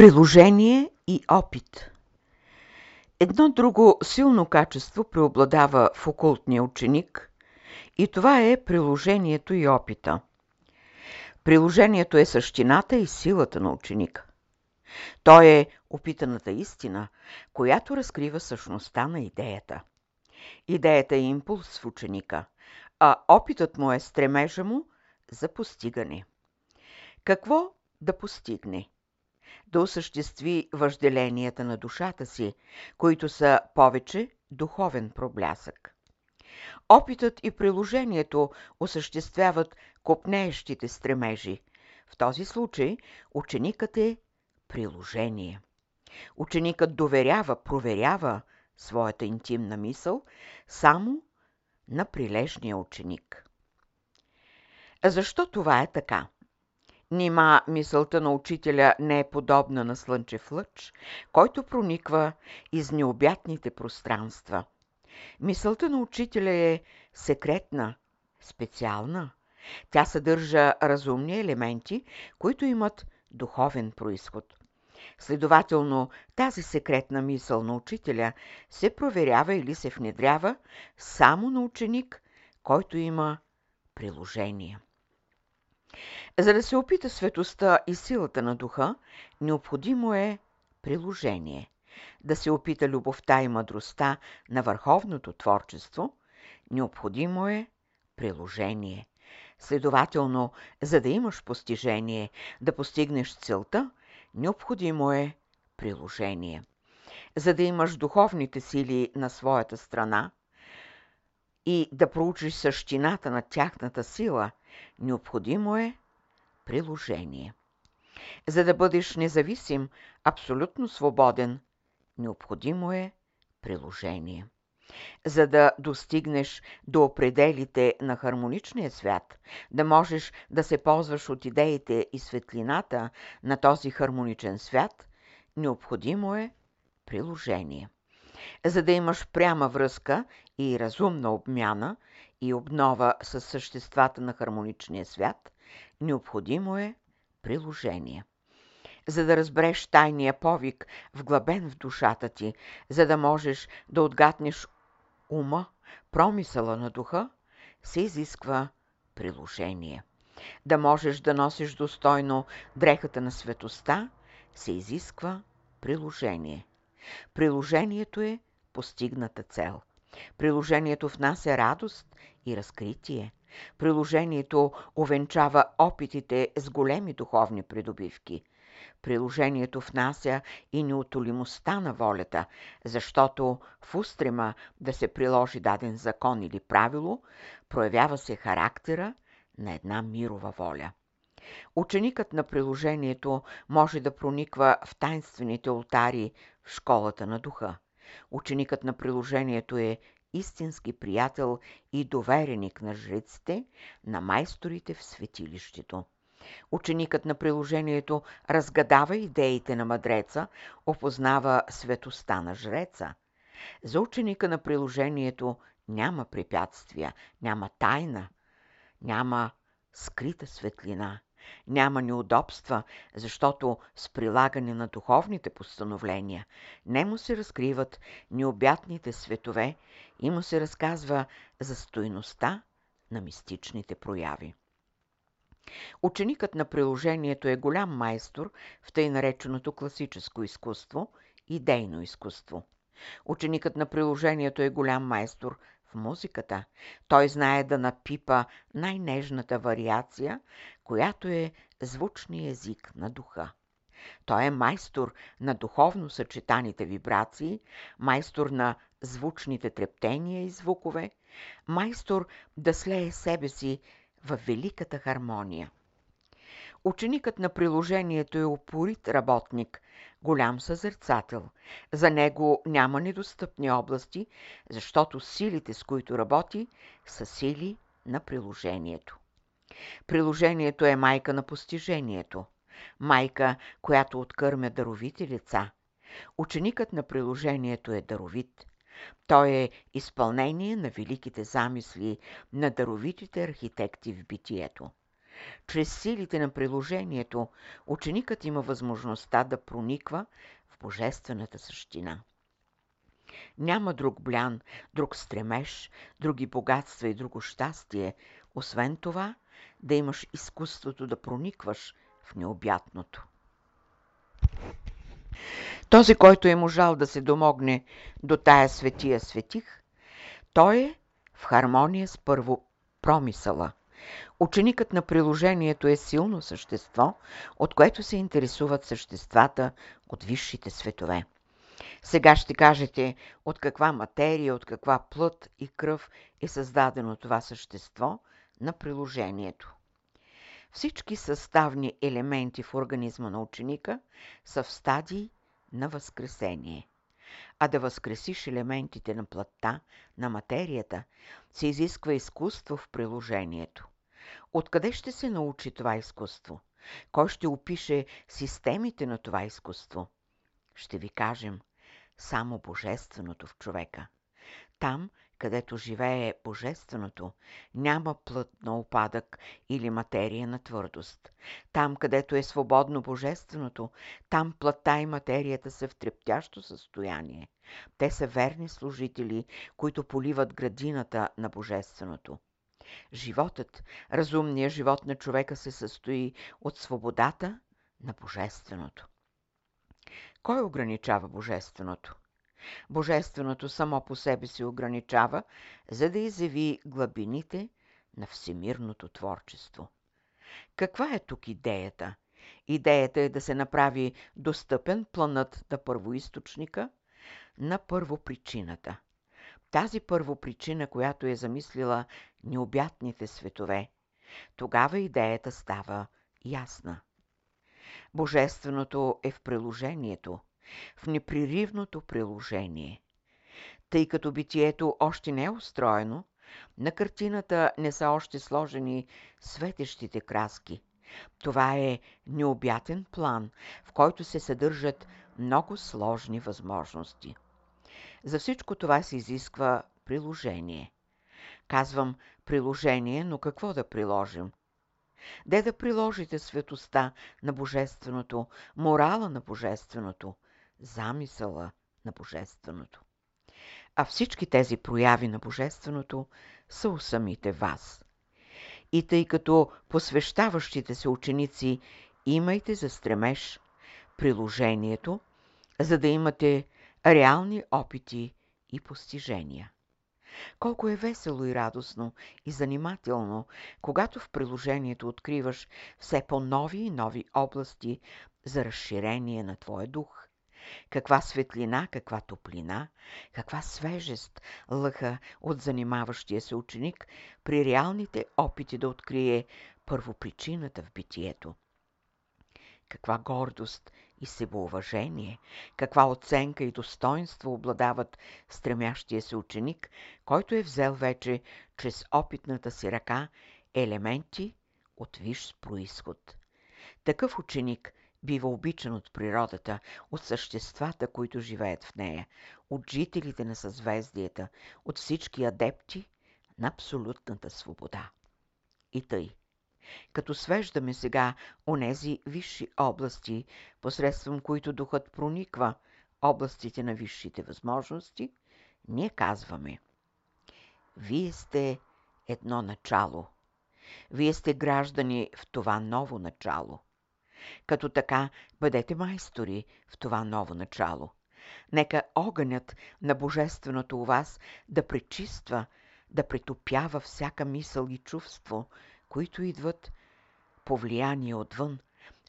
Приложение и опит Едно друго силно качество преобладава в окултния ученик и това е приложението и опита. Приложението е същината и силата на ученика. Той е опитаната истина, която разкрива същността на идеята. Идеята е импулс в ученика, а опитът му е стремежа му за постигане. Какво да постигне? Да осъществи въжделенията на душата си, които са повече духовен проблясък. Опитът и приложението осъществяват копнеещите стремежи. В този случай ученикът е приложение. Ученикът доверява, проверява своята интимна мисъл само на прилежния ученик. Защо това е така? Нима мисълта на учителя не е подобна на слънчев лъч, който прониква из необятните пространства. Мисълта на учителя е секретна, специална. Тя съдържа разумни елементи, които имат духовен происход. Следователно, тази секретна мисъл на учителя се проверява или се внедрява само на ученик, който има приложение. За да се опита светостта и силата на духа, необходимо е приложение. Да се опита любовта и мъдростта на върховното творчество, необходимо е приложение. Следователно, за да имаш постижение, да постигнеш целта, необходимо е приложение. За да имаш духовните сили на своята страна и да проучиш същината на тяхната сила, необходимо е приложение. За да бъдеш независим, абсолютно свободен, необходимо е приложение. За да достигнеш до пределите на хармоничния свят, да можеш да се ползваш от идеите и светлината на този хармоничен свят, необходимо е приложение. За да имаш пряма връзка и разумна обмяна и обнова с съществата на хармоничния свят, необходимо е приложение. За да разбереш тайния повик, вглъбен в душата ти, за да можеш да отгатнеш ума, промисъла на духа, се изисква приложение. Да можеш да носиш достойно дрехата на светоста, се изисква приложение. Приложението е постигната цел. Приложението в нас е радост и разкритие. Приложението увенчава опитите с големи духовни придобивки. Приложението внася и неотолимостта на волята, защото в устрема да се приложи даден закон или правило, проявява се характера на една мирова воля. Ученикът на приложението може да прониква в тайнствените алтари в школата на духа. Ученикът на приложението е истински приятел и довереник на жреците, на майсторите в светилището. Ученикът на приложението разгадава идеите на мъдреца, опознава светоста на жреца. За ученика на приложението няма препятствия, няма тайна, няма скрита светлина. Няма неудобства, защото с прилагане на духовните постановления не му се разкриват необятните светове и му се разказва за стойността на мистичните прояви. Ученикът на приложението е голям майстор в тъй нареченото класическо изкуство – идейно изкуство. Ученикът на приложението е голям майстор в музиката. Той знае да напипа най-нежната вариация, която е звучния език на духа. Той е майстор на духовно съчетаните вибрации, майстор на звучните трептения и звукове, майстор да слее себе си в великата хармония. Ученикът на приложението е упорит работник, голям съзерцател. За него няма недостъпни области, защото силите, с които работи, са сили на приложението. Приложението е майка на постижението. Майка, която откърмя даровити лица. Ученикът на приложението е даровит. Той е изпълнение на великите замисли на даровитите архитекти в битието. Чрез силите на приложението ученикът има възможността да прониква в божествената същина. Няма друг блян, друг стремеж, други богатства и друго щастие, освен това да имаш изкуството да проникваш в необятното. Този, който е можал да се домогне до тая светия светих, той е в хармония с първо промисъла. Ученикът на приложението е силно същество, от което се интересуват съществата от висшите светове. Сега ще кажете от каква материя, от каква плът и кръв е създадено това същество на приложението. Всички съставни елементи в организма на ученика са в стадии на възкресение. А да възкресиш елементите на плътта, на материята, се изисква изкуство в приложението. Откъде ще се научи това изкуство? Кой ще опише системите на това изкуство? Ще ви кажем само Божественото в човека. Там, където живее Божественото, няма плът на опадък или материя на твърдост. Там, където е свободно Божественото, там плътта и материята са в трептящо състояние. Те са верни служители, които поливат градината на Божественото. Животът, разумният живот на човека се състои от свободата на Божественото. Кой ограничава Божественото? Божественото само по себе се ограничава, за да изяви глъбините на всемирното творчество. Каква е тук идеята? Идеята е да се направи достъпен планът на първоисточника на първопричината. Тази първопричина, която е замислила необятните светове, тогава идеята става ясна. Божественото е в приложението, в непреривното приложение. Тъй като битието още не е устроено, на картината не са още сложени светещите краски. Това е необятен план, в който се съдържат много сложни възможности. За всичко това се изисква приложение. Казвам приложение, но какво да приложим? Де да приложите светоста на Божественото, морала на Божественото, замисъла на Божественото. А всички тези прояви на Божественото са у самите вас. И тъй като посвещаващите се ученици имайте за стремеж приложението, за да имате реални опити и постижения. Колко е весело и радостно и занимателно, когато в приложението откриваш все по-нови и нови области за разширение на твоя дух. Каква светлина, каква топлина, каква свежест лъха от занимаващия се ученик при реалните опити да открие първопричината в битието. Каква гордост и себоуважение, каква оценка и достоинство обладават стремящия се ученик, който е взел вече чрез опитната си ръка елементи от виш происход. Такъв ученик бива обичан от природата, от съществата, които живеят в нея, от жителите на съзвездията, от всички адепти на абсолютната свобода. И тъй. Като свеждаме сега онези висши области, посредством които духът прониква областите на висшите възможности, ние казваме Вие сте едно начало. Вие сте граждани в това ново начало – като така бъдете майстори в това ново начало. Нека огънят на Божественото у вас да пречиства, да претопява всяка мисъл и чувство, които идват по влияние отвън,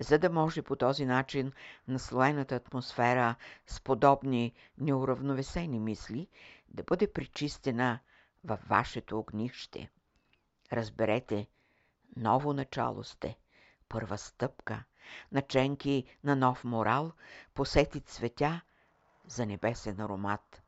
за да може по този начин наслоената атмосфера с подобни неуравновесени мисли да бъде пречистена във вашето огнище. Разберете, ново начало сте, първа стъпка – наченки на нов морал, посети цветя за небесен аромат.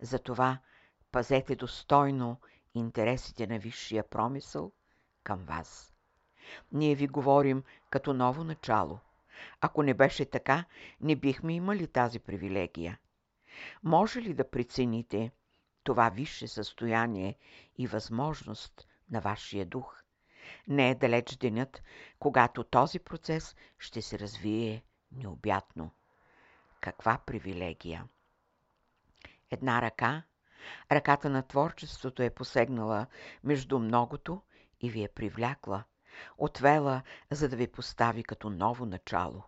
Затова пазете достойно интересите на висшия промисъл към вас. Ние ви говорим като ново начало. Ако не беше така, не бихме имали тази привилегия. Може ли да прецените това висше състояние и възможност на вашия дух? Не е далеч денят, когато този процес ще се развие необятно. Каква привилегия! Една ръка, ръката на творчеството е посегнала между многото и ви е привлякла, отвела, за да ви постави като ново начало.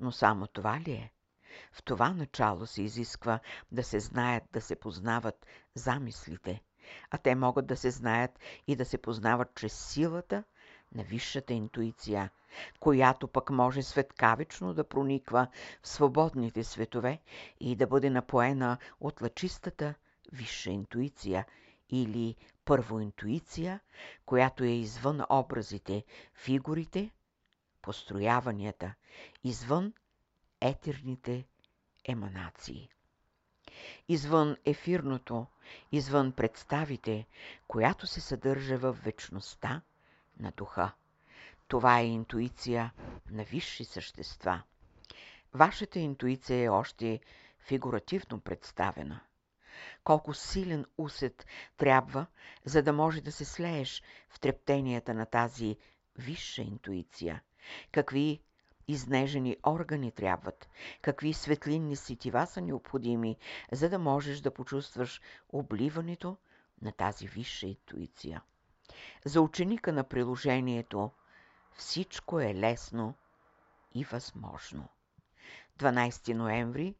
Но само това ли е? В това начало се изисква да се знаят, да се познават замислите, а те могат да се знаят и да се познават чрез силата на висшата интуиция, която пък може светкавично да прониква в свободните светове и да бъде напоена от лъчистата висша интуиция или първоинтуиция, която е извън образите, фигурите, построяванията, извън етерните еманации. Извън ефирното, извън представите, която се съдържа в вечността на духа. Това е интуиция на висши същества. Вашата интуиция е още фигуративно представена. Колко силен усет трябва, за да може да се слееш в трептенията на тази висша интуиция. Какви изнежени органи трябват, какви светлинни сетива са необходими, за да можеш да почувстваш обливането на тази висша интуиция. За ученика на приложението всичко е лесно и възможно. 12 ноември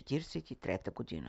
1943 година